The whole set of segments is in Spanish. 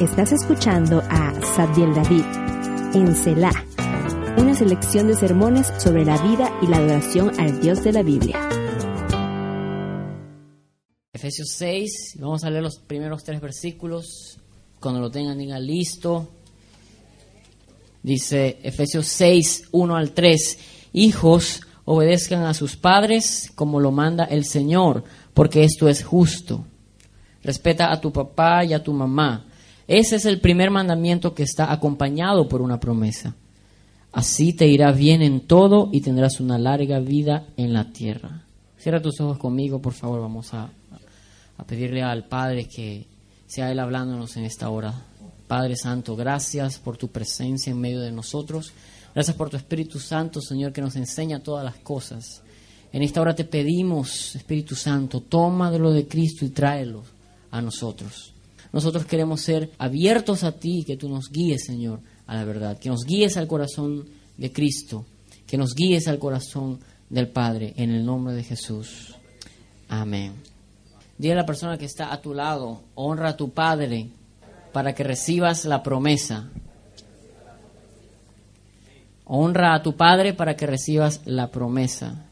Estás escuchando a Sadiel David en Selah, una selección de sermones sobre la vida y la adoración al Dios de la Biblia. Efesios 6, vamos a leer los primeros tres versículos. Cuando lo tengan, digan listo. Dice Efesios 6, 1 al 3. Hijos, obedezcan a sus padres como lo manda el Señor, porque esto es justo. Respeta a tu papá y a tu mamá. Ese es el primer mandamiento que está acompañado por una promesa. Así te irá bien en todo y tendrás una larga vida en la tierra. Cierra tus ojos conmigo, por favor. Vamos a, a pedirle al Padre que sea Él hablándonos en esta hora. Padre Santo, gracias por tu presencia en medio de nosotros. Gracias por tu Espíritu Santo, Señor, que nos enseña todas las cosas. En esta hora te pedimos, Espíritu Santo, toma de lo de Cristo y tráelo a nosotros. Nosotros queremos ser abiertos a ti, que tú nos guíes, Señor, a la verdad, que nos guíes al corazón de Cristo, que nos guíes al corazón del Padre, en el nombre de Jesús. Amén. Dile a la persona que está a tu lado, honra a tu Padre para que recibas la promesa. Honra a tu Padre para que recibas la promesa.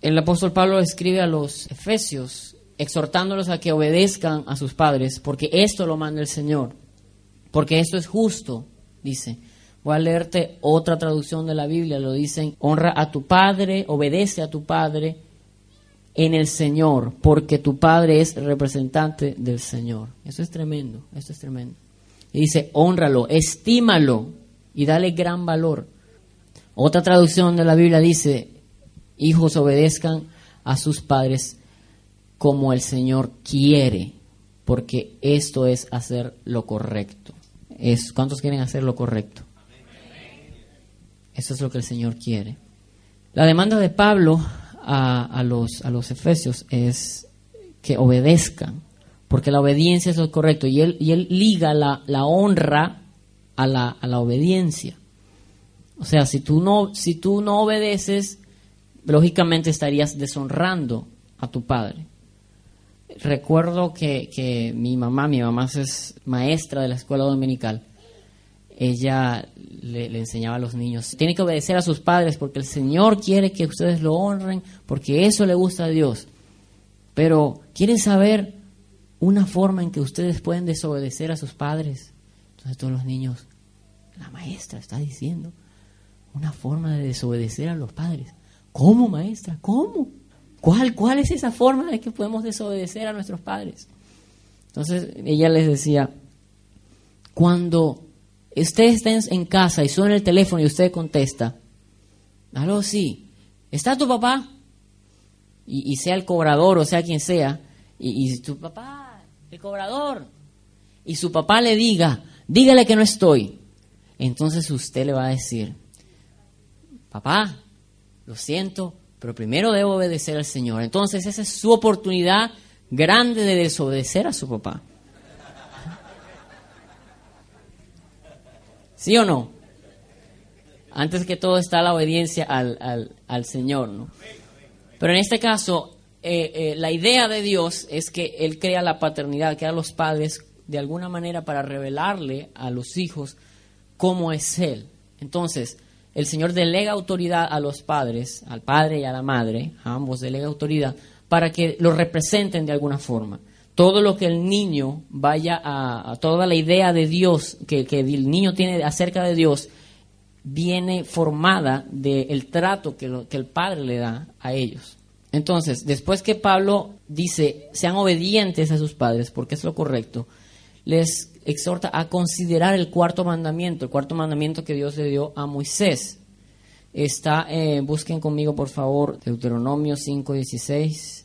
El apóstol Pablo escribe a los Efesios exhortándolos a que obedezcan a sus padres, porque esto lo manda el Señor, porque esto es justo, dice. Voy a leerte otra traducción de la Biblia, lo dicen, honra a tu padre, obedece a tu padre en el Señor, porque tu padre es representante del Señor. Eso es tremendo, eso es tremendo. Dice, honralo, estímalo y dale gran valor. Otra traducción de la Biblia dice, hijos obedezcan a sus padres como el Señor quiere, porque esto es hacer lo correcto. Es, ¿Cuántos quieren hacer lo correcto? Eso es lo que el Señor quiere. La demanda de Pablo a, los, a los efesios es que obedezcan, porque la obediencia es lo correcto, y él, y él liga la, la honra a la, a la obediencia. O sea, si tú, no, si tú no obedeces, lógicamente estarías deshonrando a tu padre recuerdo que, mi mamá, mi mamá es maestra de la escuela dominical, ella le, enseñaba a los niños, tienen que obedecer a sus padres porque el Señor quiere que ustedes lo honren, porque eso le gusta a Dios. Pero, ¿quieren saber una forma en que ustedes pueden desobedecer a sus padres? Entonces todos los niños, la maestra está diciendo, una forma de desobedecer a los padres. ¿Cómo, maestra? ¿Cómo? ¿Cuál, ¿Cuál es esa forma de que podemos desobedecer a nuestros padres? Entonces ella les decía, cuando ustedes estén en casa y suena el teléfono y usted contesta, aló, sí, ¿está tu papá? Y, sea el cobrador o sea quien sea, y tu papá, el cobrador, y su papá le diga, dígale que no estoy, entonces usted le va a decir, papá, lo siento, pero primero debo obedecer al Señor. Entonces esa es su oportunidad grande de desobedecer a su papá. ¿Sí o no? Antes que todo está la obediencia al, al, Señor, ¿no? Pero en este caso, eh, eh, la idea de Dios es que Él crea la paternidad, crea a los padres de alguna manera para revelarle a los hijos cómo es Él. Entonces, el Señor delega autoridad a los padres, al padre y a la madre, a ambos delega autoridad, para que lo representen de alguna forma. Todo lo que el niño vaya a, toda la idea de Dios que, el niño tiene acerca de Dios, viene formada del trato que, que el padre le da a ellos. Entonces, después que Pablo dice, sean obedientes a sus padres, porque es lo correcto, les exhorta a considerar el cuarto mandamiento, el cuarto mandamiento que Dios le dio a Moisés. Está, eh, busquen conmigo por favor, Deuteronomio 5:16.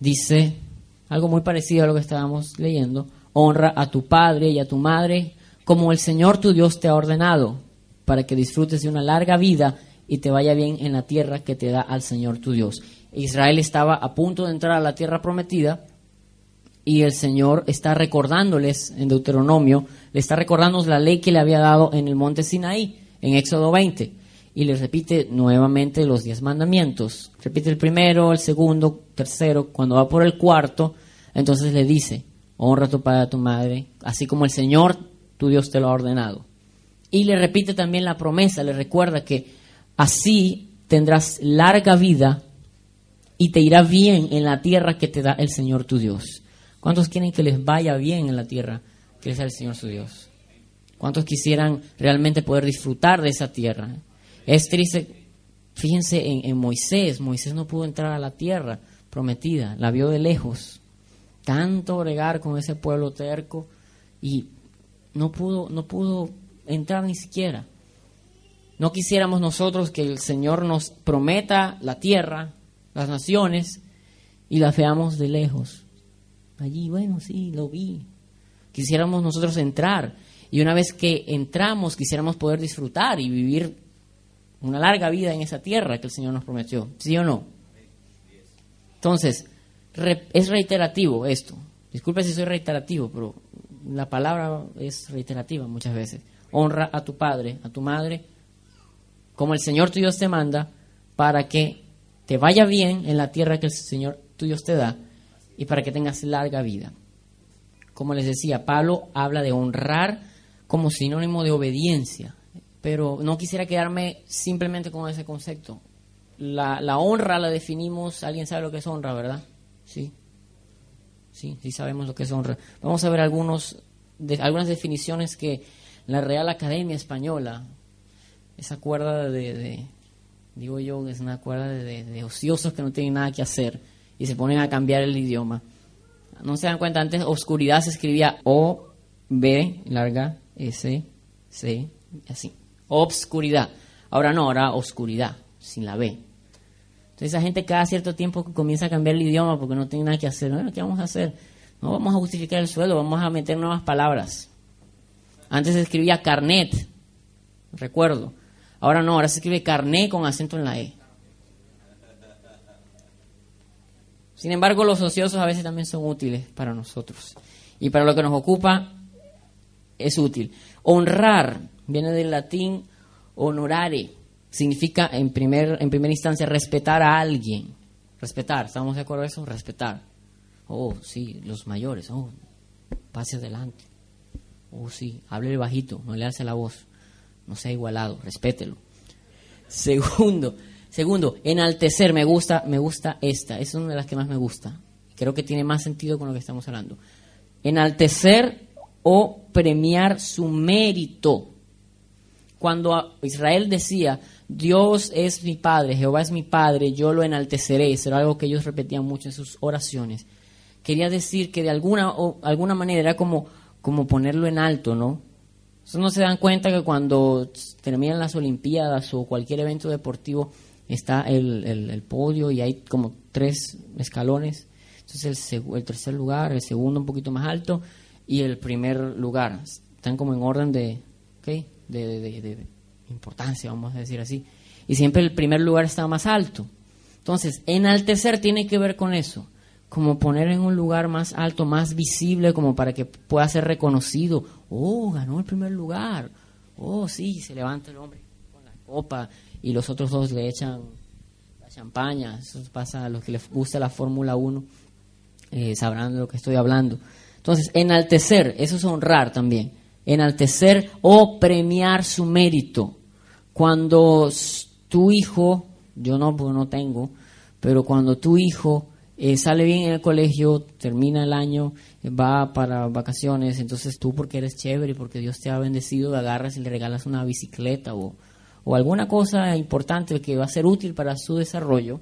Dice algo muy parecido a lo que estábamos leyendo. Honra a tu padre y a tu madre como el Señor tu Dios te ha ordenado, para que disfrutes de una larga vida y te vaya bien en la tierra que te da al Señor tu Dios. Israel estaba a punto de entrar a la tierra prometida, y el Señor está recordándoles en Deuteronomio, le está recordándonos la ley que le había dado en el monte Sinaí, en Éxodo 20, y les repite nuevamente los diez mandamientos. Repite el primero, el segundo, tercero, cuando va por el cuarto, entonces le dice, honra a tu padre a tu madre, así como el Señor tu Dios te lo ha ordenado. Y le repite también la promesa, le recuerda que así tendrás larga vida y te irá bien en la tierra que te da el Señor tu Dios. ¿Cuántos quieren que les vaya bien en la tierra que da el Señor su Dios? ¿Cuántos quisieran realmente poder disfrutar de esa tierra? Es triste, fíjense en, en Moisés, Moisés no pudo entrar a la tierra prometida, la vio de lejos, tanto bregar con ese pueblo terco y no pudo, no pudo entrar ni siquiera. No quisiéramos nosotros que el Señor nos prometa la tierra, las naciones, y las veamos de lejos. Allí, bueno, sí, lo vi. Quisiéramos nosotros entrar. Y una vez que entramos, quisiéramos poder disfrutar y vivir una larga vida en esa tierra que el Señor nos prometió. ¿Sí o no? Entonces, es reiterativo esto. Disculpe si soy reiterativo, pero la palabra es reiterativa muchas veces. Honra a tu padre, a tu madre, como el Señor tu Dios te manda, para que te vaya bien en la tierra que el Señor tu Dios te da y para que tengas larga vida. Como les decía, Pablo habla de honrar como sinónimo de obediencia, pero no quisiera quedarme simplemente con ese concepto. La, la honra la definimos, alguien sabe lo que es honra, ¿verdad? Sí. Sí, sí sabemos lo que es honra. Vamos a ver algunos de, algunas definiciones que la Real Academia Española, esa cuerda de, digo yo, es una cuerda de, ociosos que no tienen nada que hacer y se ponen a cambiar el idioma. No se dan cuenta, antes oscuridad se escribía O, B, larga, S, C, así. Obscuridad. Ahora no, ahora oscuridad, sin la B. Entonces esa gente cada cierto tiempo comienza a cambiar el idioma porque no tiene nada que hacer. ¿qué vamos a hacer? No vamos a justificar el sueldo, vamos a meter nuevas palabras. Antes se escribía carnet, recuerdo. Ahora no, ahora se escribe carnet con acento en la E. Sin embargo, los ociosos a veces también son útiles para nosotros. Y para lo que nos ocupa es útil. Honrar viene del latín honorare, significa en, primer, en primera instancia respetar a alguien. Respetar, ¿estamos de acuerdo con eso? Respetar. Oh, sí, los mayores, oh, pase adelante. Oh, sí, hable bajito, no le alce la voz. No sea igualado, respételo. Segundo, segundo, enaltecer, me gusta, me gusta esta, es una de las que más me gusta. Creo que tiene más sentido con lo que estamos hablando. Enaltecer o premiar su mérito. Cuando Israel decía, Dios es mi Padre, Jehová es mi Padre, yo lo enalteceré. Eso era algo que ellos repetían mucho en sus oraciones. Quería decir que de alguna, o, alguna manera era como, como ponerlo en alto, ¿no? Eso no se dan cuenta que cuando terminan las Olimpiadas o cualquier evento deportivo está el, el, podio y hay como tres escalones. Entonces el, el tercer lugar, el segundo un poquito más alto y el primer lugar. Están como en orden de, ¿okay? de, de, de importancia, vamos a decir así. Y siempre el primer lugar está más alto. Entonces, enaltecer tiene que ver con eso, como poner en un lugar más alto, más visible, como para que pueda ser reconocido. Oh, ganó el primer lugar. Oh, sí, se levanta el hombre con la copa y los otros dos le echan la champaña. Eso pasa a los que les gusta la Fórmula 1, eh, sabrán de lo que estoy hablando. Entonces, enaltecer, eso es honrar también enaltecer o premiar su mérito. Cuando tu hijo, yo no, porque no tengo, pero cuando tu hijo eh, sale bien en el colegio, termina el año, va para vacaciones, entonces tú porque eres chévere y porque Dios te ha bendecido, agarras y le regalas una bicicleta o, o alguna cosa importante que va a ser útil para su desarrollo.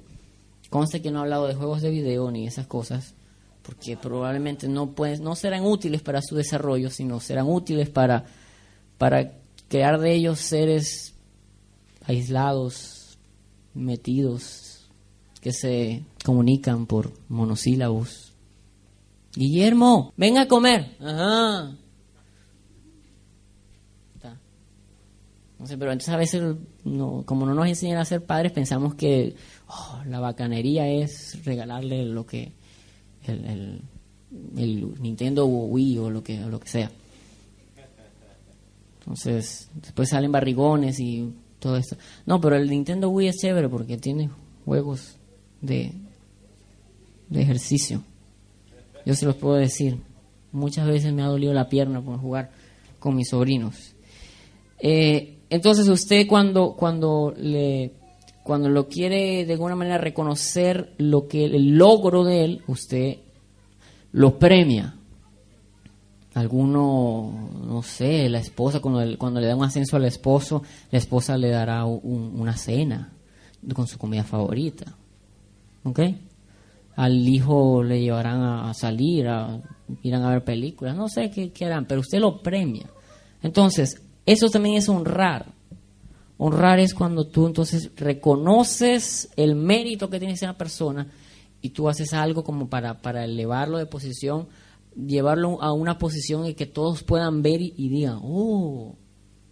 Conste que no he hablado de juegos de video ni esas cosas, porque probablemente no, pueden, no serán útiles para su desarrollo, sino serán útiles para, para crear de ellos seres aislados, metidos, que se comunican por monosílabos. Guillermo, ven a comer. Ajá. Pero entonces a veces, no, como no nos enseñan a ser padres, pensamos que oh, la bacanería es regalarle lo que el, Nintendo Wii o lo que, lo que sea. Entonces, después salen barrigones y todo esto. No, pero el Nintendo Wii es chévere porque tiene juegos de, de ejercicio. Yo se los puedo decir. Muchas veces me ha dolido la pierna por jugar con mis sobrinos. Eh, entonces usted cuando, cuando, le, cuando lo quiere de alguna manera reconocer lo que el logro de él, usted lo premia. Alguno, no sé, la esposa, cuando, cuando le da un ascenso al esposo, la esposa le dará una cena con su comida favorita. ¿Ok? Al hijo le llevarán a, salir, a, irán a ver películas, no sé qué, qué harán, pero usted lo premia. Entonces, eso también es honrar. Honrar es cuando tú entonces reconoces el mérito que tiene esa persona y tú haces algo como para, para elevarlo de posición, llevarlo a una posición en que todos puedan ver y, digan, oh,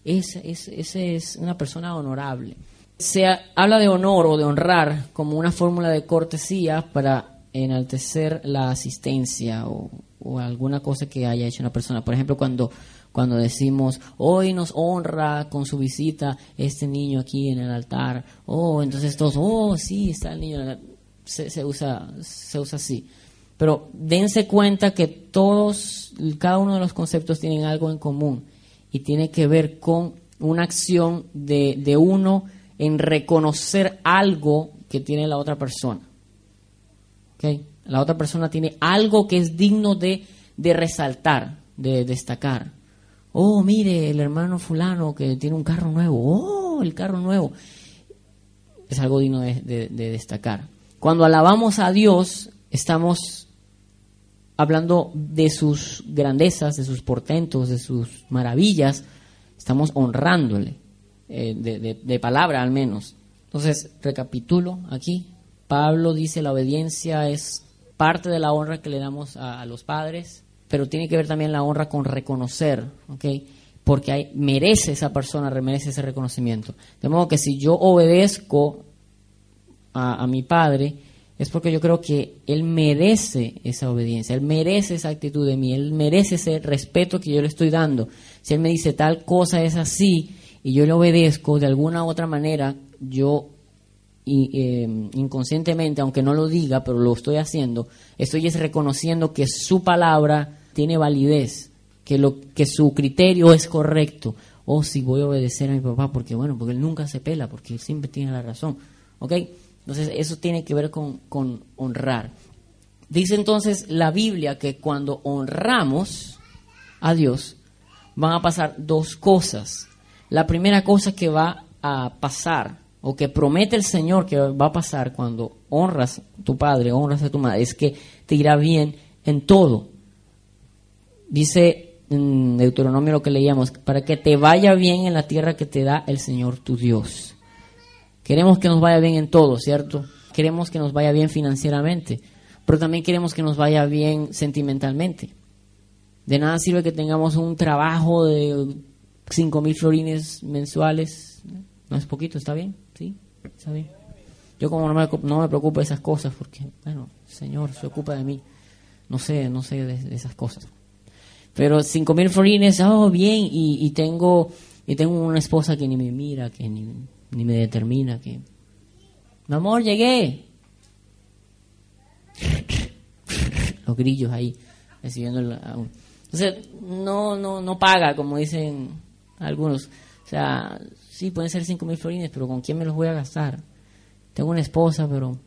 ese, ese, es una persona honorable. Se habla de honor o de honrar como una fórmula de cortesía para enaltecer la asistencia o alguna cosa que haya hecho una persona. Por ejemplo, cuando cuando decimos, hoy nos honra con su visita este niño aquí en el altar, oh, entonces todos, oh, sí, está el niño, se, se, usa, se usa así. Pero dense cuenta que todos, cada uno de los conceptos tienen algo en común y tiene que ver con una acción de, de uno en reconocer algo que tiene la otra persona. ¿Okay? La otra persona tiene algo que es digno de, de resaltar, de destacar. Oh, mire, el hermano fulano que tiene un carro nuevo. Oh, el carro nuevo. Es algo digno de, destacar. Cuando alabamos a Dios, estamos hablando de sus grandezas, de sus portentos, de sus maravillas. Estamos honrándole, eh, de, palabra al menos. Entonces, recapitulo aquí. Pablo dice la obediencia es parte de la honra que le damos a los padres, pero tiene que ver también la honra con reconocer, ¿ok? Porque hay, merece esa persona, merece ese reconocimiento. De modo que si yo obedezco a, mi padre, es porque yo creo que él merece esa obediencia, él merece esa actitud de mí, él merece ese respeto que yo le estoy dando. Si él me dice tal cosa es así y yo le obedezco, de alguna u otra manera, yo eh, inconscientemente, aunque no lo diga, pero lo estoy haciendo, estoy es reconociendo que su palabra tiene validez, que, lo, que su criterio es correcto. O si voy a obedecer a mi papá, porque bueno, porque él nunca se pela, porque él siempre tiene la razón. ¿Ok? Entonces, eso tiene que ver con, con honrar. Dice entonces la Biblia que cuando honramos a Dios, van a pasar dos cosas. La primera cosa que va a pasar, o que promete el Señor que va a pasar cuando honras a tu padre, honras a tu madre, es que te irá bien en todo. Dice en Deuteronomio lo que leíamos, para que te vaya bien en la tierra que te da el Señor tu Dios. Queremos que nos vaya bien en todo, ¿cierto? Queremos que nos vaya bien financieramente, pero también queremos que nos vaya bien sentimentalmente. De nada sirve que tengamos un trabajo de 5 mil florines mensuales. No es poquito, ¿está bien? ¿Sí? ¿Está bien? Yo como no me, no me preocupo de esas cosas porque, bueno, Señor se ocupa de mí. No sé, no sé de esas cosas. Pero cinco mil florines, oh, bien, y, y, tengo y tengo una esposa que ni me mira, que ni, ni me determina, que... Mi amor, llegué. Los grillos ahí, recibiendo... Entonces, no, no, no paga, como dicen algunos. O sea, sí, pueden ser cinco mil florines, pero ¿con quién me los voy a gastar? Tengo una esposa, pero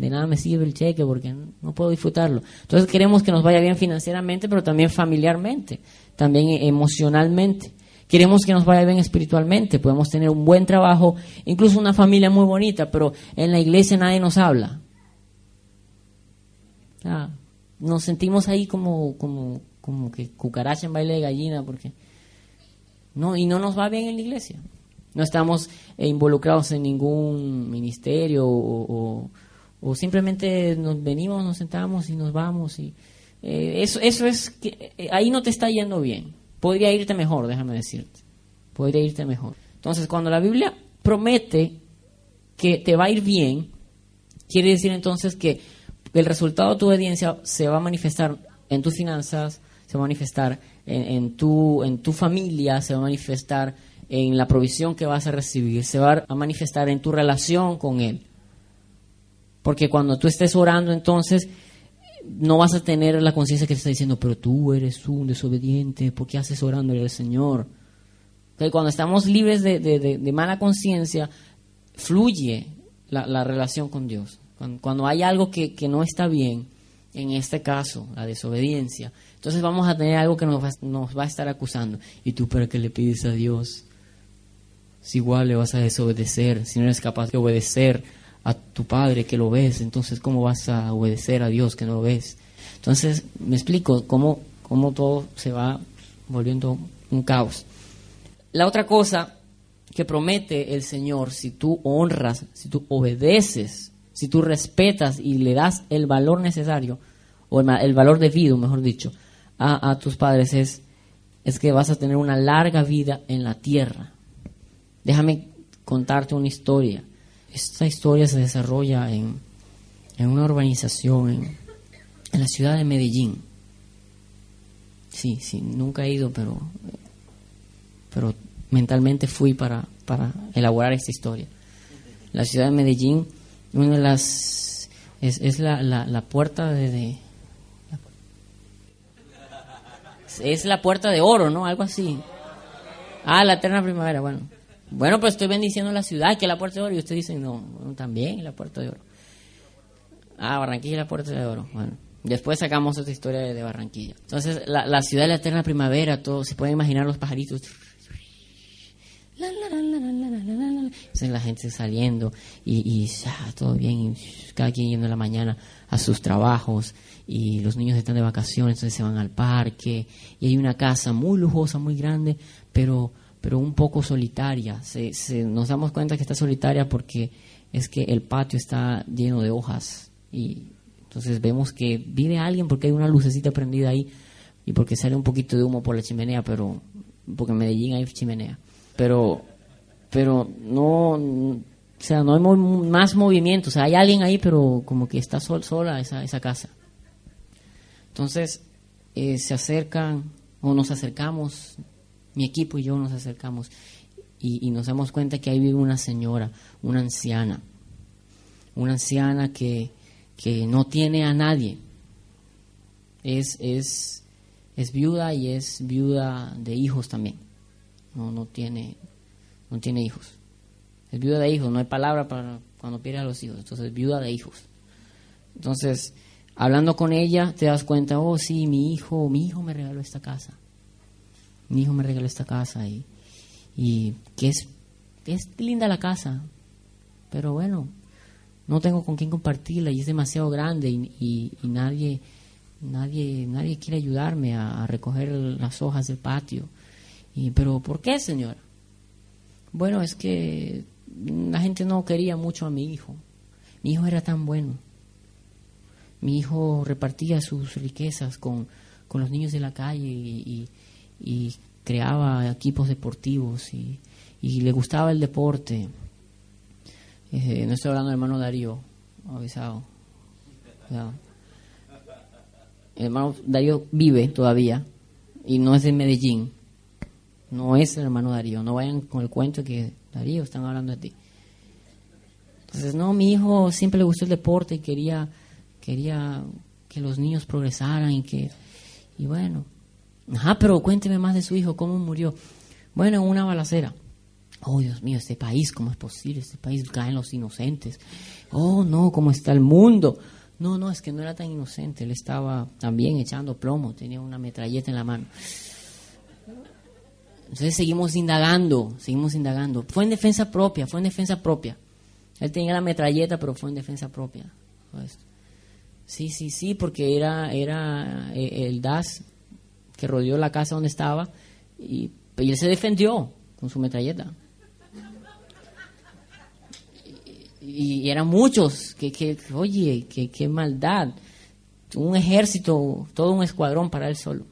de nada me sirve el cheque porque no puedo disfrutarlo. Entonces queremos que nos vaya bien financieramente, pero también familiarmente, también emocionalmente. Queremos que nos vaya bien espiritualmente, podemos tener un buen trabajo, incluso una familia muy bonita, pero en la iglesia nadie nos habla. nos sentimos ahí como, como, como que cucaracha en baile de gallina, porque no, y no nos va bien en la iglesia. No estamos involucrados en ningún ministerio o simplemente nos venimos, nos sentamos y nos vamos y eh, eso, eso es que eh, ahí no te está yendo bien. Podría irte mejor, déjame decirte. Podría irte mejor. Entonces, cuando la Biblia promete que te va a ir bien, quiere decir entonces que el resultado de tu obediencia se va a manifestar en tus finanzas, se va a manifestar en, en, tu, en tu familia, se va a manifestar en la provisión que vas a recibir, se va a manifestar en tu relación con Él. Porque cuando tú estés orando, entonces no vas a tener la conciencia que te está diciendo, pero tú eres un desobediente, ¿por qué haces orándole al Señor? Que cuando estamos libres de, de, mala conciencia, fluye la, relación con Dios. Cuando, hay algo que, que, no está bien, en este caso, la desobediencia, entonces vamos a tener algo que nos va, nos va a estar acusando. ¿Y tú para qué le pides a Dios? Si igual le vas a desobedecer, si no eres capaz de obedecer a tu padre que lo ves, entonces ¿cómo vas a obedecer a Dios que no lo ves? Entonces, me explico cómo, cómo todo se va volviendo un caos. La otra cosa que promete el Señor, si tú honras, si tú obedeces, si tú respetas y le das el valor necesario, o el, valor debido, mejor dicho, a, tus padres, es, es que vas a tener una larga vida en la tierra. Déjame contarte una historia. Esta historia se desarrolla en, en una urbanización en, en la ciudad de Medellín. Sí, sí, nunca he ido, pero, pero mentalmente fui para, para elaborar esta historia. La ciudad de Medellín, una de las. es, es la, la, la, puerta de, de. Es la puerta de oro, ¿no? Algo así. Ah, la eterna primavera, bueno. Bueno, pues estoy bendiciendo la ciudad, que es la puerta de oro. Y usted dice, no, también la puerta de oro. Ah, Barranquilla es la puerta de oro. Bueno, después sacamos otra historia de, Barranquilla. Entonces, la, la, ciudad de la eterna primavera, todo, se puede imaginar los pajaritos entonces la gente saliendo y, y todo bien, cada quien yendo en la mañana a sus trabajos y los niños están de vacaciones, entonces se van al parque y hay una casa muy lujosa, muy grande, pero, pero un poco solitaria. Se, nos damos cuenta que está solitaria porque es que el patio está lleno de hojas y entonces vemos que vive alguien porque hay una lucecita prendida ahí y porque sale un poquito de humo por la chimenea, pero porque en Medellín hay chimenea. Pero pero no o sea no hay más movimiento. O sea hay alguien ahí pero como que está sol, sola esa, esa casa. Entonces eh, se acercan o nos acercamos mi equipo y yo nos acercamos y, nos damos cuenta que ahí vive una señora una anciana una anciana que, que no tiene a nadie es, es, es viuda y es viuda de hijos también no, no tiene, no tiene hijos. Es viuda de hijos, no hay palabra para cuando pierde a los hijos, entonces es viuda de hijos. Entonces, hablando con ella, te das cuenta, oh sí, mi hijo, mi hijo me regaló esta casa. Mi hijo me regaló esta casa y, y que es, es linda la casa, pero bueno, no tengo con quién compartirla y es demasiado grande y, y, nadie, nadie, nadie quiere ayudarme a, recoger las hojas del patio. Y, pero ¿por qué, señora? Bueno, es que la gente no quería mucho a mi hijo. Mi hijo era tan bueno. Mi hijo repartía sus riquezas con, con los niños de la calle y, y, creaba equipos deportivos y, y, le gustaba el deporte. Eh, no estoy hablando del hermano Darío, avisado. El hermano Darío vive todavía y no es de Medellín. No es el hermano Darío. No vayan con el cuento que Darío están hablando de ti. Entonces, no, mi hijo siempre le gustó el deporte y quería, quería que los niños progresaran y que, y bueno. Ajá, pero cuénteme más de su hijo, cómo murió. Bueno, en una balacera. Oh, Dios mío, este país, ¿cómo es posible? Este país caen los inocentes. Oh, no, ¿cómo está el mundo? No, no, es que no era tan inocente. Él estaba también echando plomo, tenía una metralleta en la mano. Entonces seguimos indagando, seguimos indagando. Fue en defensa propia, fue en defensa propia. Él tenía la metralleta, pero fue en defensa propia. Sí, sí, sí, porque era, era eh, el DAS que rodeó la casa donde estaba y, él se defendió con su metralleta. Y, eran muchos, que, que oye, qué que maldad. Un ejército, todo un escuadrón para él solo.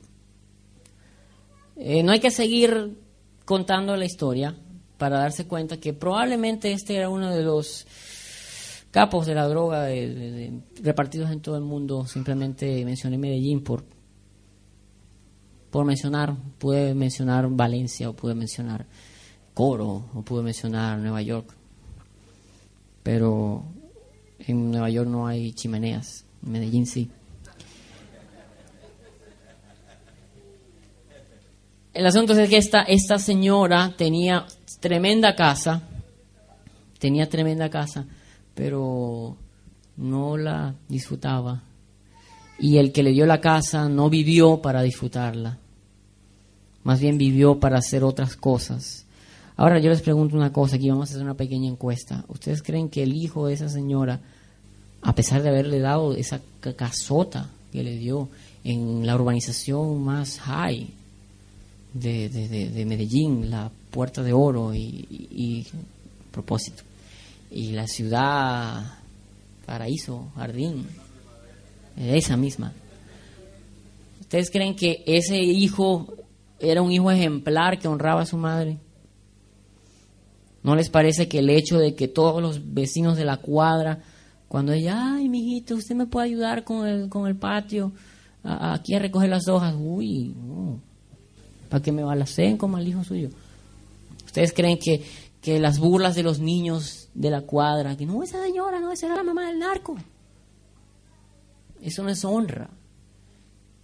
Eh, no hay que seguir contando la historia para darse cuenta que probablemente este era uno de los capos de la droga repartidos en todo el mundo. Simplemente mencioné Medellín por, por mencionar, pude mencionar Valencia o pude mencionar Coro o pude mencionar Nueva York. Pero en Nueva York no hay chimeneas, en Medellín sí. El asunto es que esta, esta señora tenía tremenda casa, tenía tremenda casa, pero no la disfrutaba y el que le dio la casa no vivió para disfrutarla, más bien vivió para hacer otras cosas. Ahora yo les pregunto una cosa, aquí vamos a hacer una pequeña encuesta. ¿Ustedes creen que el hijo de esa señora, a pesar de haberle dado esa casota que le dio en la urbanización más high de, de, Medellín, la Puerta de Oro y, propósito, y la ciudad Paraíso, Jardín, esa misma. ¿Ustedes creen que ese hijo era un hijo ejemplar que honraba a su madre? ¿No les parece que el hecho de que todos los vecinos de la cuadra, cuando ella, ay, mijito, usted me puede ayudar con el, con el patio, aquí a recoger las hojas, uy, para que me balacen como el hijo suyo. ¿Ustedes creen que, que las burlas de los niños de la cuadra, que no, esa señora, no, esa era la mamá del narco? Eso no es honra.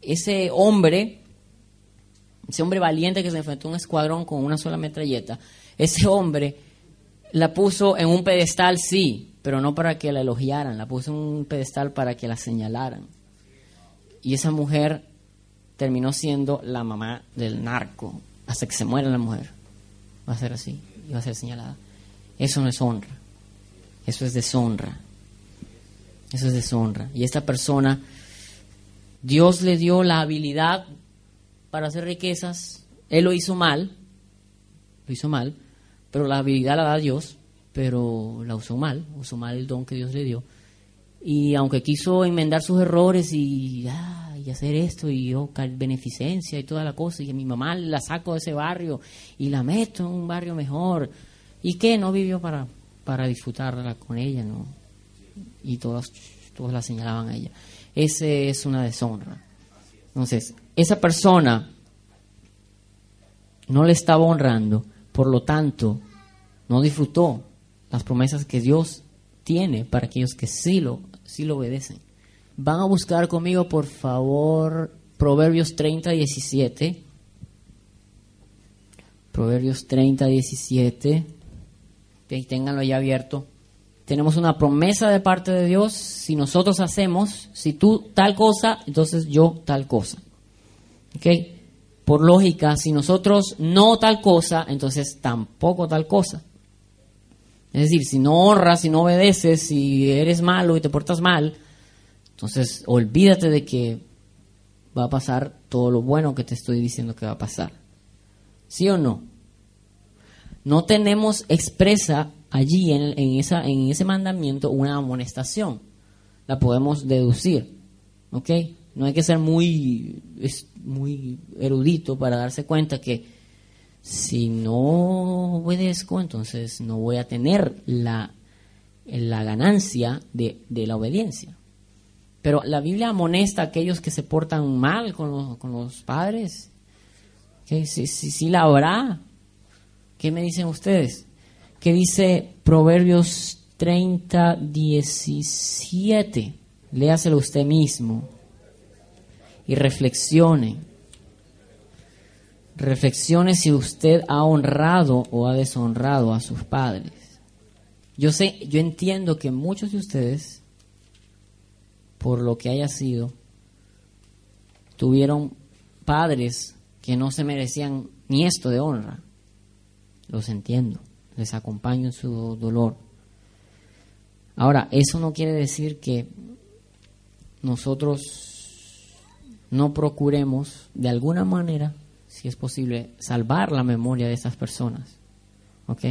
Ese hombre, ese hombre valiente que se enfrentó a un escuadrón con una sola metralleta, ese hombre la puso en un pedestal, sí, pero no para que la elogiaran, la puso en un pedestal para que la señalaran. Y esa mujer terminó siendo la mamá del narco, hasta que se muera la mujer. Va a ser así, y va a ser señalada. Eso no es honra, eso es deshonra. Eso es deshonra. Y esta persona, Dios le dio la habilidad para hacer riquezas, él lo hizo mal, lo hizo mal, pero la habilidad la da Dios, pero la usó mal, usó mal el don que Dios le dio. Y aunque quiso enmendar sus errores y, ah, hacer esto y yo, beneficencia y toda la cosa, y a mi mamá la saco de ese barrio y la meto en un barrio mejor, ¿y qué? No vivió para, para disfrutarla con ella, ¿no? Y todos, todos la señalaban a ella. Ese es una deshonra. Entonces, esa persona no le estaba honrando por lo tanto, no disfrutó las promesas que Dios tiene para aquellos que sí lo, sí lo obedecen. Van a buscar conmigo, por favor, Proverbios 30, 17. Proverbios 30, 17. Ténganlo ya abierto. Tenemos una promesa de parte de Dios. Si nosotros hacemos, si tú tal cosa, entonces yo tal cosa. ¿Ok? por lógica, si nosotros no tal cosa, entonces tampoco tal cosa. Es decir, si no honras, si no obedeces, si eres malo y te portas mal, entonces olvídate de que va a pasar todo lo bueno que te estoy diciendo que va a pasar. ¿Sí o no? No tenemos expresa allí en, esa, en ese mandamiento una amonestación. La podemos deducir. ¿Ok? No hay que ser muy, muy erudito para darse cuenta que si no obedezco, entonces no voy a tener la, la ganancia de, la obediencia. Pero la Biblia amonesta a aquellos que se portan mal con los, con los padres. Si, si, la habrá. ¿Qué me dicen ustedes? ¿Qué dice Proverbios 30, 17? Léaselo usted mismo y reflexione. Reflexione si usted ha honrado o ha deshonrado a sus padres. Yo sé, yo entiendo que muchos de ustedes, por lo que haya sido, tuvieron padres que no se merecían ni esto de honra. Los entiendo, les acompaño en su dolor. Ahora, eso no quiere decir que nosotros no procuremos de alguna manera, si es posible, salvar la memoria de esas personas. ¿Ok?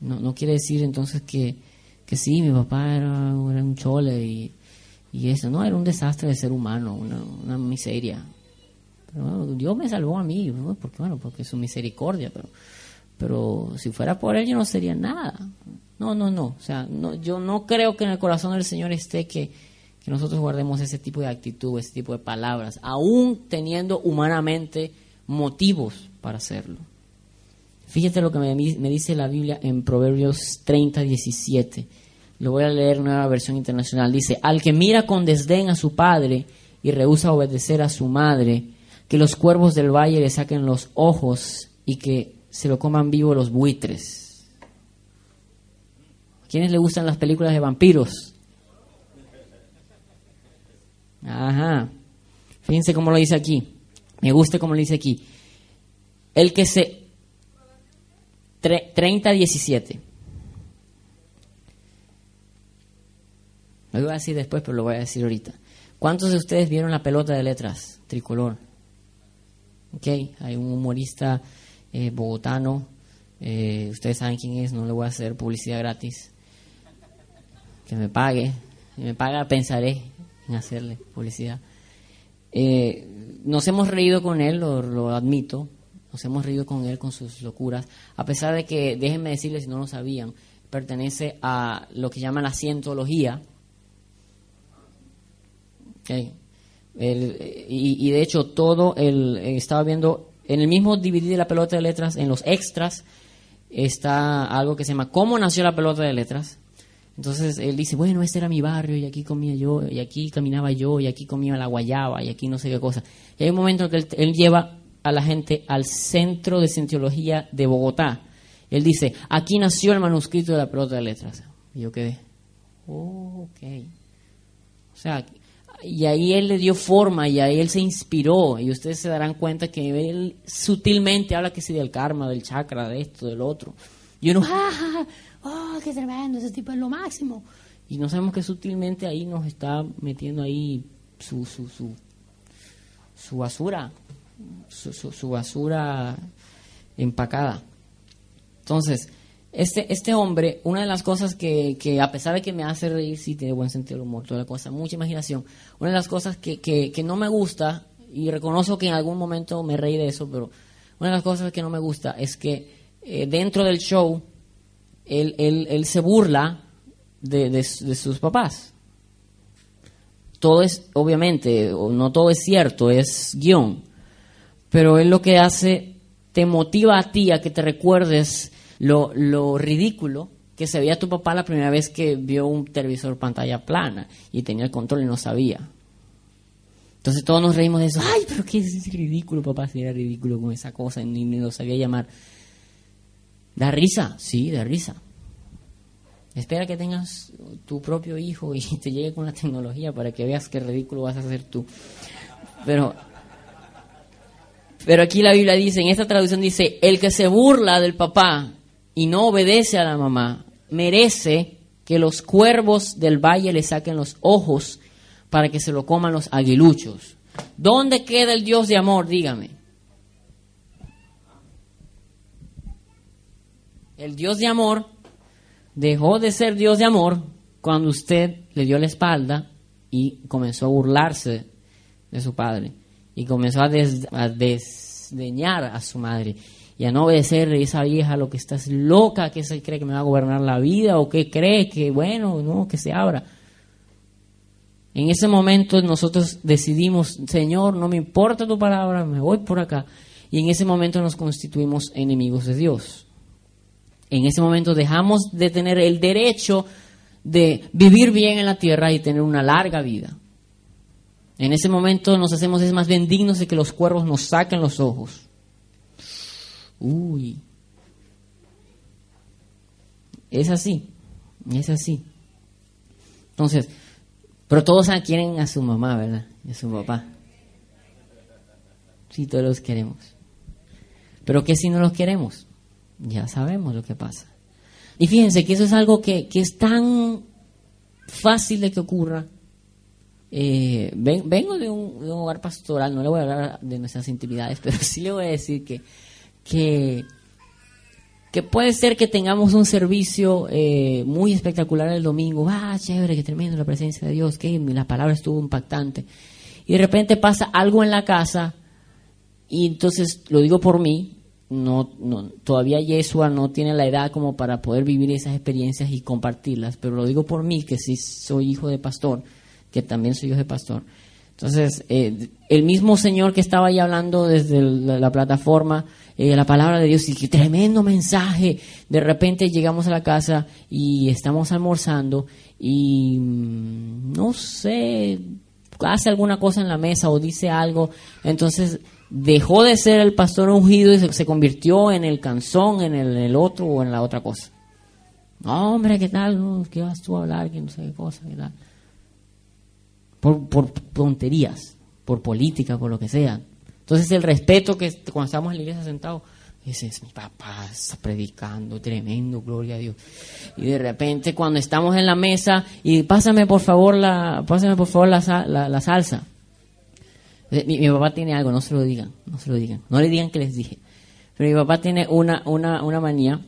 No, no quiere decir entonces que, que sí, mi papá era, un chole y, y, eso. No, era un desastre de ser humano, una, miseria. Pero Dios me salvó a mí, porque, bueno, porque su misericordia, pero, pero si fuera por él yo no sería nada. No, no, no. O sea, no, yo no creo que en el corazón del Señor esté que que nosotros guardemos ese tipo de actitud, ese tipo de palabras, aún teniendo humanamente motivos para hacerlo. Fíjate lo que me, dice la Biblia en Proverbios 30, 17. Lo voy a leer en nueva versión internacional. Dice, al que mira con desdén a su padre y rehúsa obedecer a su madre, que los cuervos del valle le saquen los ojos y que se lo coman vivo los buitres. ¿A quiénes le gustan las películas de vampiros? Ajá. Fíjense cómo lo dice aquí. Me gusta cómo lo dice aquí. El que se... 30-17. Lo voy a decir después, pero lo voy a decir ahorita. ¿Cuántos de ustedes vieron la pelota de letras tricolor? Ok, hay un humorista eh, bogotano. Eh, ustedes saben quién es, no le voy a hacer publicidad gratis. Que me pague. Si me paga, pensaré en hacerle publicidad. Eh, nos hemos reído con él, lo, admito, nos hemos reído con él, con sus locuras, a pesar de que, déjenme decirles si no lo sabían, pertenece a lo que llaman la cientología. y, de hecho, todo el. Estaba viendo. En el mismo DVD de la pelota de letras, en los extras, está algo que se llama ¿Cómo nació la pelota de letras? Entonces él dice, bueno, este era mi barrio y aquí comía yo, y aquí caminaba yo, y aquí comía la guayaba, y aquí no sé qué cosa. Y hay un momento en que él, lleva a la gente al Centro de Cientología de Bogotá. Él dice, aquí nació el manuscrito de la pelota de letras. Y yo quedé, oh, ok. O sea, y ahí él le dio forma y ahí él se inspiró. Y ustedes se darán cuenta que él sutilmente habla que sí del karma, del chakra, de esto, del otro. Y uno, ¡ah! ¡Oh, qué tremendo! Ese tipo es lo máximo. Y no sabemos que sutilmente ahí nos está metiendo ahí su, su, su, su basura, su, su, basura empacada. Entonces, este, este hombre, una de las cosas que, que, a pesar de que me hace reír, sí tiene buen sentido del humor, toda la cosa, mucha imaginación, una de las cosas que, que, que no me gusta, y reconozco que en algún momento me reí de eso, pero una de las cosas que no me gusta es que eh, dentro del show él, él, él se burla de, de, sus papás. Todo es, obviamente, no todo es cierto, es guion. Pero él lo que hace, te motiva a ti a que te recuerdes lo, lo ridículo que se veía tu papá la primera vez que vio un televisor pantalla plana y tenía el control y no sabía. Entonces todos nos reímos de eso. Ay, pero qué es ridículo, papá, si era ridículo con esa cosa y ni, ni lo sabía llamar. Da risa, sí, da risa. Espera que tengas tu propio hijo y te llegue con la tecnología para que veas qué ridículo vas a hacer tú. Pero, pero aquí la Biblia dice, en esta traducción dice, el que se burla del papá y no obedece a la mamá, merece que los cuervos del valle le saquen los ojos para que se lo coman los aguiluchos. ¿Dónde queda el Dios de amor? Dígame. El Dios de amor dejó de ser Dios de amor cuando usted le dio la espalda y comenzó a burlarse de su padre y comenzó a, desdeñar a su madre y a no obedecerle a esa vieja lo que estás loca, que se cree que me va a gobernar la vida o que cree que bueno, no, que se abra. En ese momento nosotros decidimos, Señor, no me importa tu palabra, me voy por acá. Y en ese momento nos constituimos enemigos de Dios en ese momento dejamos de tener el derecho de vivir bien en la tierra y tener una larga vida. En ese momento nos hacemos es más bien dignos de que los cuervos nos saquen los ojos. Uy. Es así, es así. Entonces, pero todos quieren a su mamá, ¿verdad? Y a su papá. Sí, todos los queremos. Pero ¿qué si no los queremos? ya sabemos lo que pasa. Y fíjense que eso es algo que, es tan fácil de que ocurra. Eh, vengo de un, hogar pastoral, no le voy a hablar de nuestras intimidades, pero sí le voy a decir que, que, que puede ser que tengamos un servicio eh, muy espectacular el domingo. Ah, chévere, qué tremendo la presencia de Dios, que la palabra estuvo impactante. Y de repente pasa algo en la casa, y entonces lo digo por mí, no, no, todavía Yeshua no tiene la edad como para poder vivir esas experiencias y compartirlas, pero lo digo por mí, que sí soy hijo de pastor, que también soy hijo de pastor. Entonces, eh, el mismo Señor que estaba ahí hablando desde la, plataforma, eh, la palabra de Dios, y qué tremendo mensaje. De repente llegamos a la casa y estamos almorzando y mm, no sé, hace alguna cosa en la mesa o dice algo, entonces dejó de ser el pastor ungido y se, convirtió en el canzón, en el, otro o en la otra cosa. No, hombre, ¿qué tal? ¿Qué vas tú a hablar? ¿Qué no sé qué cosa? ¿Qué tal? Por, por tonterías, por política, por lo que sea. Entonces el respeto que cuando estamos en la iglesia sentados, ese es mi papá, está predicando, tremendo, gloria a Dios. Y de repente cuando estamos en la mesa, y pásame por favor la, pásame por favor la, la, salsa. Eh, mi, papá tiene algo, no se lo digan, no se lo digan, no le digan que les dije. Pero mi papá tiene una, una, una manía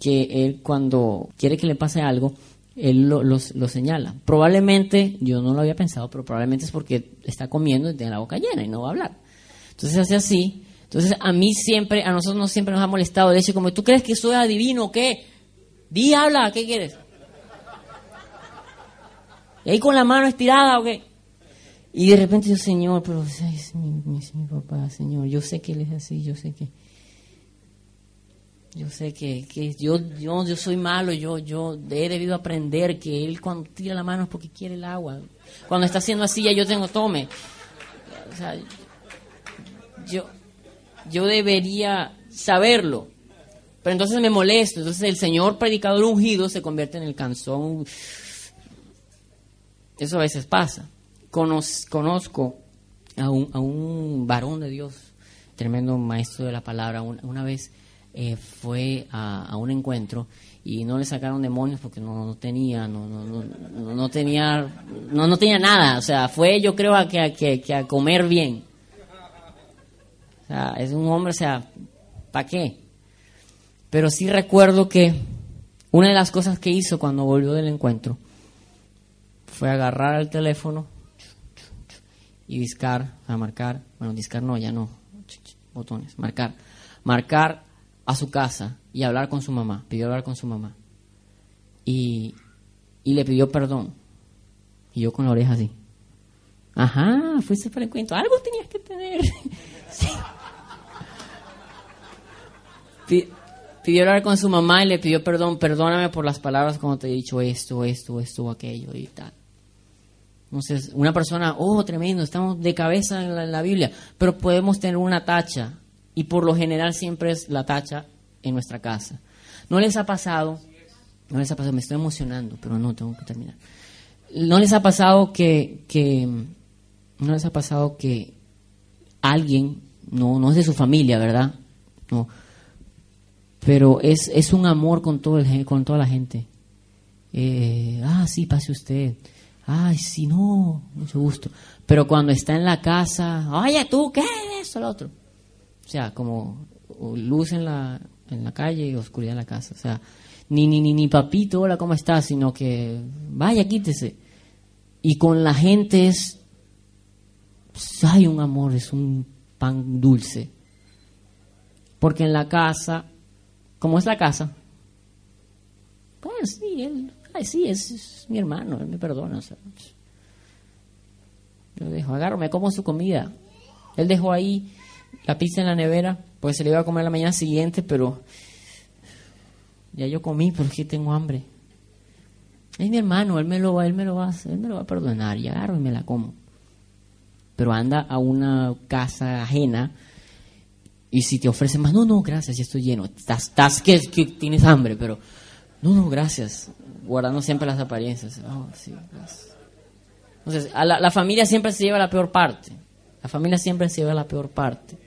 que él cuando quiere que le pase algo, él lo, lo, señala. Probablemente, yo no lo había pensado, pero probablemente es porque está comiendo y tiene la boca llena y no va a hablar. Entonces hace así entonces, a mí siempre, a nosotros no siempre nos ha molestado de hecho, como, ¿tú crees que soy adivino o qué? Di, habla, ¿qué quieres? ¿Y ahí con la mano estirada o qué? Y de repente yo, Señor, pero es mi, papá, Señor, yo sé que él es así, yo sé que... Yo sé que, que yo, yo, yo soy malo, yo, yo he debido aprender que él cuando tira la mano es porque quiere el agua. Cuando está haciendo así ya yo tengo tome. O sea, yo, yo debería saberlo. Pero entonces me molesto. Entonces el señor predicador ungido se convierte en el canzón. Eso a veces pasa. conozco a un, a un, varón de Dios, tremendo maestro de la palabra. Una, vez eh, fue a, un encuentro y no le sacaron demonios porque no, tenía, no, no, no, tenía, no, no tenía nada. O sea, fue yo creo a que, que a comer bien. O sea, es un hombre, o sea, ¿para qué? Pero sí recuerdo que una de las cosas que hizo cuando volvió del encuentro fue agarrar el teléfono y discar, sea, marcar, bueno, discar no, ya no, botones, marcar, marcar a su casa y hablar con su mamá, pidió hablar con su mamá. Y, y le pidió perdón. Y yo con la oreja así. Ajá, fuiste para el encuentro. Algo tenías que tener. sí pidió hablar con su mamá y le pidió perdón, perdóname por las palabras como te he dicho esto, esto, esto, aquello y tal. Entonces, una persona, oh, tremendo, estamos de cabeza en la, Biblia, pero podemos tener una tacha y por lo general siempre es la tacha en nuestra casa. ¿No les ha pasado? No les ha pasado, me estoy emocionando, pero no, tengo que terminar. ¿No les ha pasado que, que no les ha pasado que alguien, no, no es de su familia, ¿verdad? No, pero es, es un amor con, todo el, con toda la gente. Eh, ah, sí, pase usted. Ay, sí, no, mucho gusto. Pero cuando está en la casa, oye, tú, ¿qué es eso, lo otro? O sea, como luz en la, en la calle y oscuridad en la casa. O sea, ni, ni, ni, ni papito, hola, ¿cómo estás? Sino que, vaya, quítese. Y con la gente es, pues, hay un amor, es un pan dulce. Porque en la casa ¿Cómo es la casa? Pues sí, él, ay, sí, es, mi hermano, él me perdona. O sea, lo dejo, agarro, me como su comida. Él dejó ahí la pizza en la nevera, pues se le iba a comer la mañana siguiente, pero ya yo comí porque tengo hambre. Es mi hermano, él me lo, él me lo va, él me lo va a perdonar, y agarro y me la como. Pero anda a una casa ajena y si te ofrecen más, no, no, gracias, ya estoy lleno. Estás, estás que, tienes hambre, pero no, no, gracias. Guardando siempre las apariencias. Entonces, a la, familia siempre se lleva la peor parte. La familia siempre se lleva la peor parte.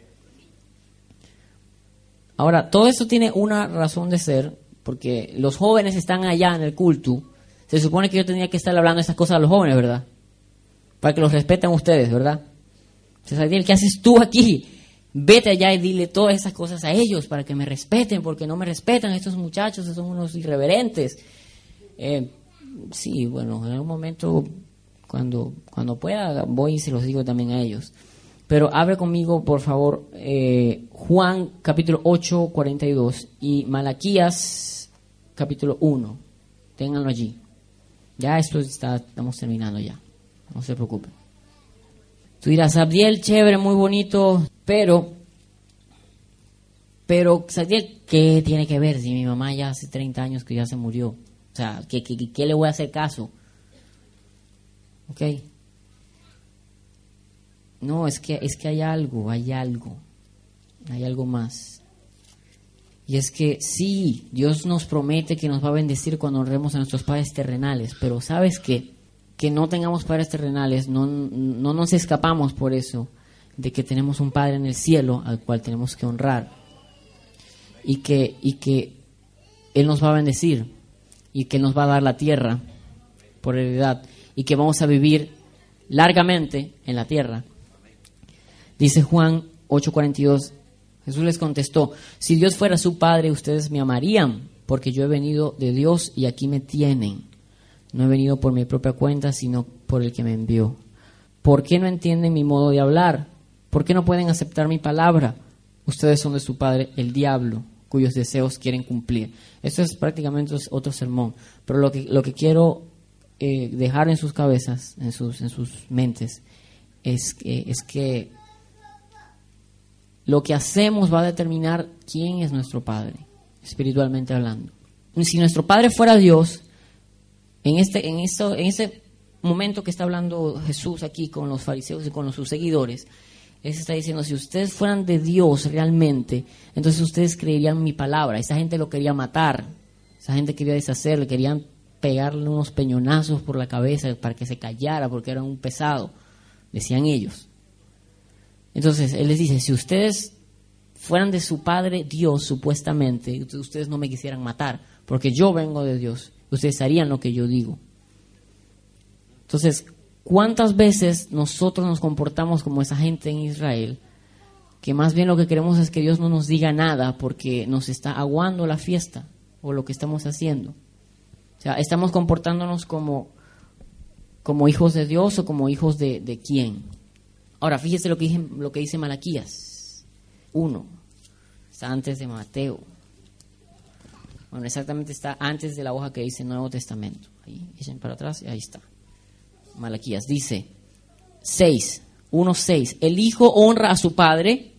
Ahora, todo eso tiene una razón de ser, porque los jóvenes están allá en el culto. Se supone que yo tenía que estar hablando estas cosas a los jóvenes, ¿verdad? Para que los respeten ustedes, ¿verdad? Entonces, ¿qué haces tú aquí? Vete allá y dile todas esas cosas a ellos para que me respeten, porque no me respetan estos muchachos, son unos irreverentes. Eh, sí, bueno, en algún momento, cuando, cuando pueda, voy y se los digo también a ellos. Pero abre conmigo, por favor, eh, Juan capítulo 8, 42 y Malaquías capítulo 1. Ténganlo allí. Ya esto está, estamos terminando ya. No se preocupen. Tú dirás, Abdiel, chévere, muy bonito, pero, pero, Abdiel, ¿qué tiene que ver si mi mamá ya hace 30 años que ya se murió? O sea, ¿qué, qué, qué le voy a hacer caso? ¿Ok? No, es que, es que hay algo, hay algo, hay algo más. Y es que sí, Dios nos promete que nos va a bendecir cuando honremos a nuestros padres terrenales, pero ¿sabes qué? Que no tengamos padres terrenales, no, no nos escapamos por eso, de que tenemos un Padre en el cielo al cual tenemos que honrar. Y que, y que Él nos va a bendecir y que nos va a dar la tierra por heredad y que vamos a vivir largamente en la tierra. Dice Juan 8:42, Jesús les contestó, si Dios fuera su Padre, ustedes me amarían, porque yo he venido de Dios y aquí me tienen. No he venido por mi propia cuenta, sino por el que me envió. ¿Por qué no entienden mi modo de hablar? ¿Por qué no pueden aceptar mi palabra? Ustedes son de su padre, el diablo, cuyos deseos quieren cumplir. Esto es prácticamente otro sermón, pero lo que, lo que quiero eh, dejar en sus cabezas, en sus, en sus mentes, es que, es que lo que hacemos va a determinar quién es nuestro Padre, espiritualmente hablando. Si nuestro Padre fuera Dios, en este, en esto, en ese momento que está hablando Jesús aquí con los fariseos y con sus seguidores, él está diciendo, si ustedes fueran de Dios realmente, entonces ustedes creerían mi palabra. Esa gente lo quería matar, esa gente quería deshacerle, querían pegarle unos peñonazos por la cabeza para que se callara porque era un pesado, decían ellos. Entonces Él les dice, si ustedes fueran de su Padre Dios, supuestamente, ustedes no me quisieran matar, porque yo vengo de Dios, ustedes harían lo que yo digo. Entonces, ¿Cuántas veces nosotros nos comportamos como esa gente en Israel? Que más bien lo que queremos es que Dios no nos diga nada porque nos está aguando la fiesta o lo que estamos haciendo. O sea, estamos comportándonos como, como hijos de Dios o como hijos de, de quién. Ahora, fíjese lo que, dice, lo que dice Malaquías 1. Está antes de Mateo. Bueno, exactamente está antes de la hoja que dice Nuevo Testamento. Ahí, echen para atrás y ahí está. Malaquías, dice 6, 1, 6, el hijo honra a su padre,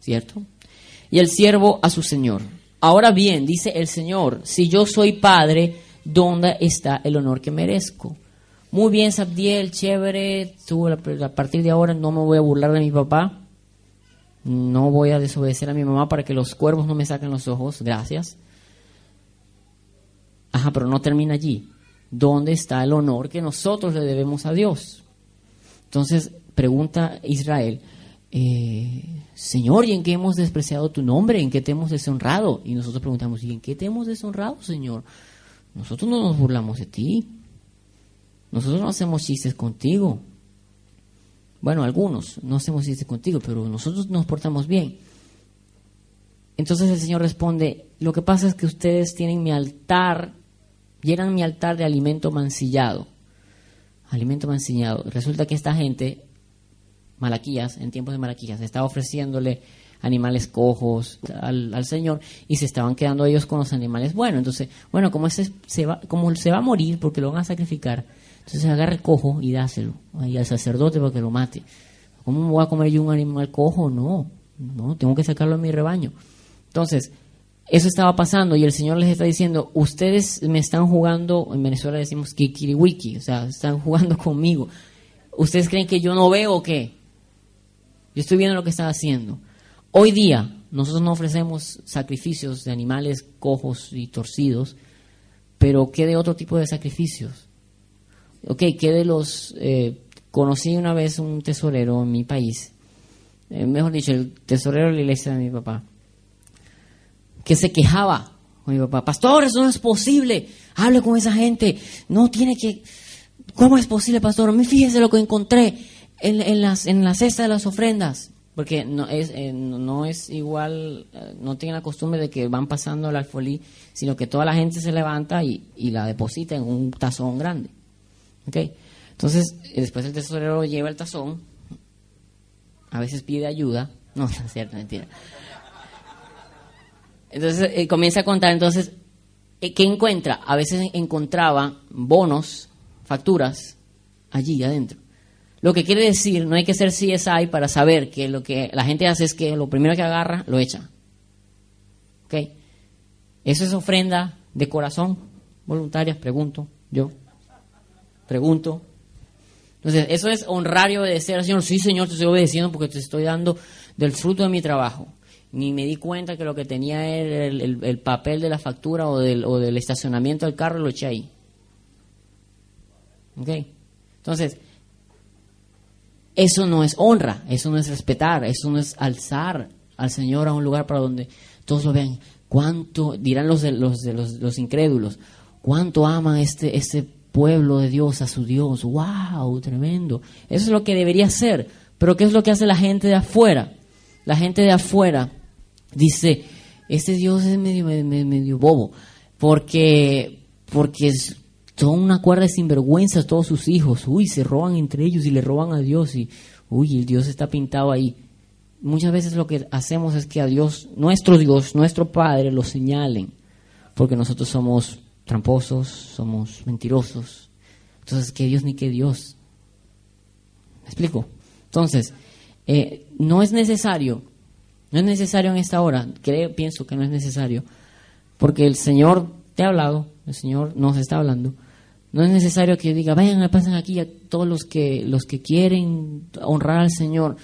¿cierto? Y el siervo a su señor. Ahora bien, dice el Señor, si yo soy padre, ¿dónde está el honor que merezco? Muy bien, Sabdiel, chévere, tú a partir de ahora no me voy a burlar de mi papá, no voy a desobedecer a mi mamá para que los cuervos no me saquen los ojos, gracias. Ajá, pero no termina allí. ¿dónde está el honor que nosotros le debemos a Dios? Entonces pregunta Israel, eh, Señor, ¿y en qué hemos despreciado tu nombre? ¿En qué te hemos deshonrado? Y nosotros preguntamos, ¿y en qué te hemos deshonrado, Señor? Nosotros no nos burlamos de ti. Nosotros no hacemos chistes contigo. Bueno, algunos no hacemos chistes contigo, pero nosotros nos portamos bien. Entonces el Señor responde, lo que pasa es que ustedes tienen mi altar llenan mi altar de alimento mancillado. Alimento mancillado. Resulta que esta gente, Malaquías, en tiempos de Malaquías, estaba ofreciéndole animales cojos al, Señor y se estaban quedando ellos con los animales buenos. Entonces, bueno, como, ese se va, como se va a morir porque lo van a sacrificar, entonces agarra el cojo y dáselo ahí al sacerdote para que lo mate. ¿Cómo me voy a comer yo un animal cojo? No, no, tengo que sacarlo de mi rebaño. Entonces, eso estaba pasando y el Señor les está diciendo, ustedes me están jugando, en Venezuela decimos kikiriwiki, o sea, están jugando conmigo. ¿Ustedes creen que yo no veo qué? Yo estoy viendo lo que están haciendo. Hoy día nosotros no ofrecemos sacrificios de animales cojos y torcidos, pero ¿qué de otro tipo de sacrificios? Ok, ¿qué de los... Eh, conocí una vez un tesorero en mi país, eh, mejor dicho, el tesorero de la iglesia de mi papá que se quejaba con mi papá. Pastor, eso no es posible. Hable con esa gente. No tiene que... ¿Cómo es posible, pastor? Me fíjese lo que encontré en, las, en la cesta de las ofrendas. Porque no es, eh, no es igual, eh, no tiene la costumbre de que van pasando el alfolí, sino que toda la gente se levanta y, la deposita en un tazón grande. ¿Okay? Entonces, después el tesorero lleva el tazón, a veces pide ayuda. No, no es cierto, mentira. Entonces eh, comienza a contar, entonces, eh, ¿qué encuentra? A veces encontraba bonos, facturas, allí adentro. Lo que quiere decir, no hay que ser CSI para saber que lo que la gente hace es que lo primero que agarra, lo echa. ¿Ok? Eso es ofrenda de corazón voluntaria, pregunto yo. Pregunto. Entonces, eso es honrar y obedecer al Señor. Sí, Señor, te estoy obedeciendo porque te estoy dando del fruto de mi trabajo. Ni me di cuenta que lo que tenía era el, papel de la factura o del, o del estacionamiento del carro lo eché ahí. ¿Ok? Entonces, eso no es honra, eso no es respetar, eso no es alzar al Señor a un lugar para donde todos lo vean. ¿Cuánto, dirán los, de, los, de los, los incrédulos, cuánto ama este, este pueblo de Dios a su Dios? ¡Wow! Tremendo. Eso es lo que debería ser. Pero ¿qué es lo que hace la gente de afuera? La gente de afuera dice, este Dios es medio, medio, bobo, porque, porque son una cuerda de sinvergüenzas todos sus hijos. Uy, se roban entre ellos y le roban a Dios y, uy, el Dios está pintado ahí muchas veces lo que hacemos es que a Dios, nuestro Dios, nuestro Padre, lo señalen, porque nosotros somos tramposos, somos mentirosos. Entonces, ¿qué Dios ni qué Dios? ¿Me explico? Entonces, eh, no es necesario, no es necesario en esta hora, creo, pienso que no es necesario, porque el Señor te ha hablado, el Señor nos está hablando. No es necesario que diga, vayan, pasen aquí a todos los que, los que quieren honrar al Señor.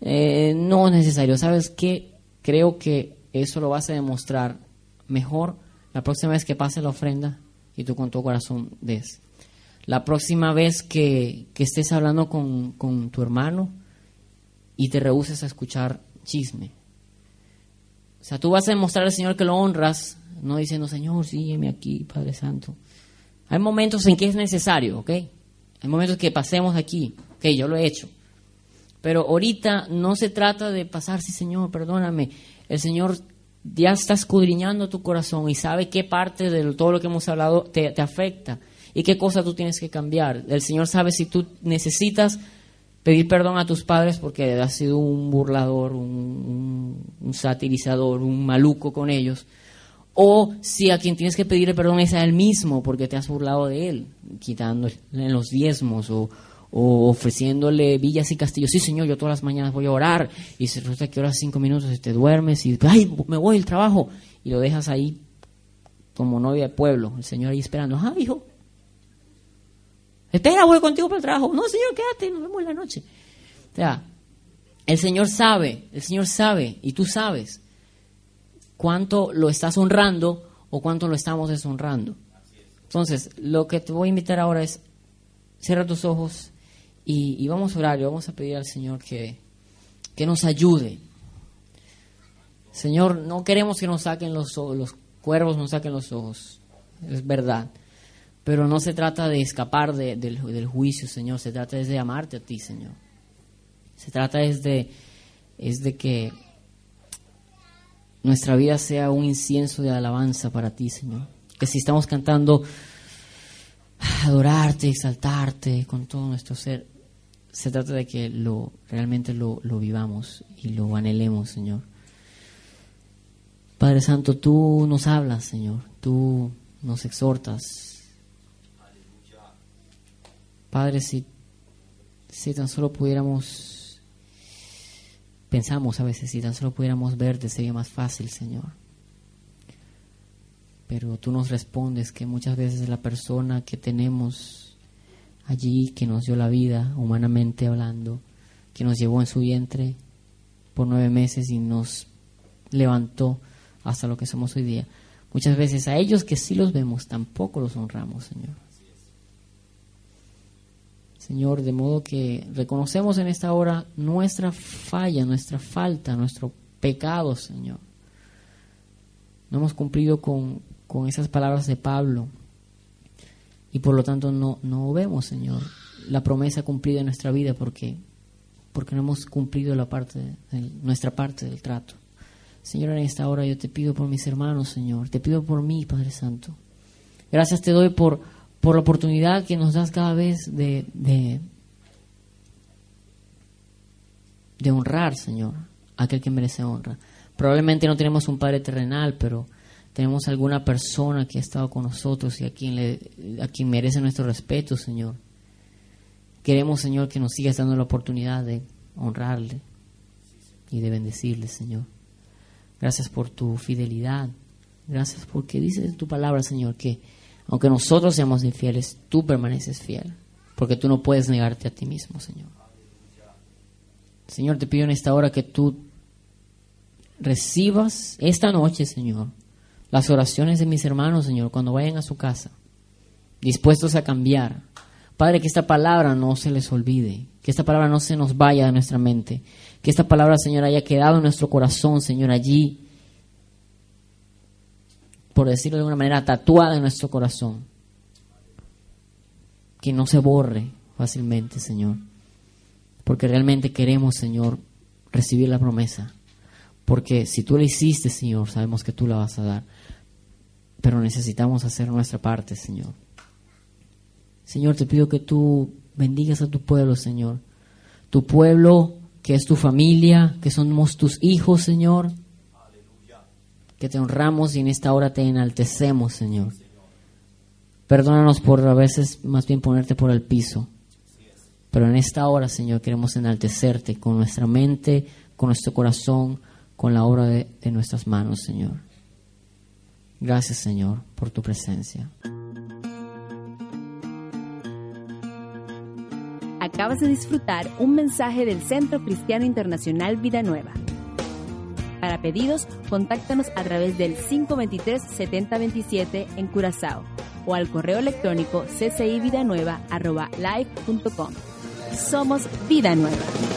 Eh, no es necesario. ¿Sabes qué? Creo que eso lo vas a demostrar mejor la próxima vez que pase la ofrenda y tú con tu corazón des. La próxima vez que, estés hablando con, tu hermano y te rehuses a escuchar chisme. O sea, tú vas a demostrar al Señor que lo honras, no diciendo, Señor, sígueme aquí, Padre Santo. Hay momentos en que es necesario, ¿ok? Hay momentos que pasemos aquí, ok, yo lo he hecho. Pero ahorita no se trata de pasar, sí Señor, perdóname. El Señor ya está escudriñando tu corazón y sabe qué parte de todo lo que hemos hablado te, afecta y qué cosa tú tienes que cambiar. El Señor sabe si tú necesitas pedir perdón a tus padres porque has sido un burlador, un, satirizador, un maluco con ellos. O si a quien tienes que pedirle perdón es a él mismo porque te has burlado de él, quitándole los diezmos o, o ofreciéndole villas y castillos. Sí, Señor, yo todas las mañanas voy a orar y se resulta que oras cinco minutos y te duermes y, ay, me voy al trabajo y lo dejas ahí como novia de pueblo, el Señor ahí esperando. Ah, hijo, espera, voy contigo para el trabajo. No, Señor, quédate, nos vemos en la noche. O sea, el Señor sabe, el Señor sabe y tú sabes cuánto lo estás honrando o cuánto lo estamos deshonrando. Entonces, lo que te voy a invitar ahora es, cierra tus ojos y, vamos a orar y vamos a pedir al Señor que, que nos ayude. Señor, no queremos que nos saquen los ojos, los cuervos nos saquen los ojos, es verdad. Pero no se trata de escapar del, del, juicio, Señor, se trata de amarte a ti, Señor. Se trata es de, es de que nuestra vida sea un incienso de alabanza para ti, Señor. Que si estamos cantando adorarte, exaltarte con todo nuestro ser, se trata de que lo realmente lo, vivamos y lo anhelemos, Señor. Padre Santo, tú nos hablas, Señor, tú nos exhortas. Padre, si, si tan solo pudiéramos, pensamos a veces, si tan solo pudiéramos verte sería más fácil, Señor. Pero tú nos respondes que muchas veces la persona que tenemos allí que nos dio la vida, humanamente hablando, que nos llevó en su vientre por nueve meses y nos levantó hasta lo que somos hoy día. Muchas veces a ellos que sí los vemos, tampoco los honramos, Señor. Señor, de modo que reconocemos en esta hora nuestra falla, nuestra falta, nuestro pecado, Señor. No hemos cumplido con, con esas palabras de Pablo, y por lo tanto no, no vemos, Señor, la promesa cumplida en nuestra vida porque, porque no hemos cumplido la parte nuestra parte del trato. Señor, en esta hora yo te pido por mis hermanos, Señor, te pido por mí, Padre Santo. Gracias te doy por, por la oportunidad que nos das cada vez de, de, de honrar, Señor, a aquel que merece honra. Probablemente no tenemos un Padre terrenal, pero tenemos alguna persona que ha estado con nosotros y a quien, le, a quien merece nuestro respeto, Señor. Queremos, Señor, que nos sigas dando la oportunidad de honrarle y de bendecirle, Señor. Gracias por tu fidelidad. Gracias porque dices en tu palabra, Señor, que aunque nosotros seamos infieles, tú permaneces fiel. porque tú no puedes negarte a ti mismo, Señor. Señor, te pido en esta hora que tú recibas esta noche, Señor, las oraciones de mis hermanos, Señor, cuando vayan a su casa, dispuestos a cambiar. Padre, que esta palabra no se les olvide, que esta palabra no se nos vaya de nuestra mente, que esta palabra, Señor, haya quedado en nuestro corazón, Señor, allí, por decirlo de alguna manera, tatuada en nuestro corazón. Que no se borre fácilmente, Señor. Porque realmente queremos, Señor, recibir la promesa. Porque si tú la hiciste, Señor, sabemos que tú la vas a dar. Pero necesitamos hacer nuestra parte, Señor. Señor, te pido que tú bendigas a tu pueblo, Señor. Tu pueblo, que es tu familia, que somos tus hijos, Señor. Que te honramos y en esta hora te enaltecemos, Señor. Perdónanos por a veces más bien ponerte por el piso. Pero en esta hora, Señor, queremos enaltecerte con nuestra mente, con nuestro corazón, con la obra de, nuestras manos, Señor. Gracias, Señor, por tu presencia. Acabas de disfrutar un mensaje del Centro Cristiano Internacional Vida Nueva. Para pedidos, contáctanos a través del 523-7027 en Curazao o al correo electrónico ccividanueva.live.com. Somos Vida Nueva.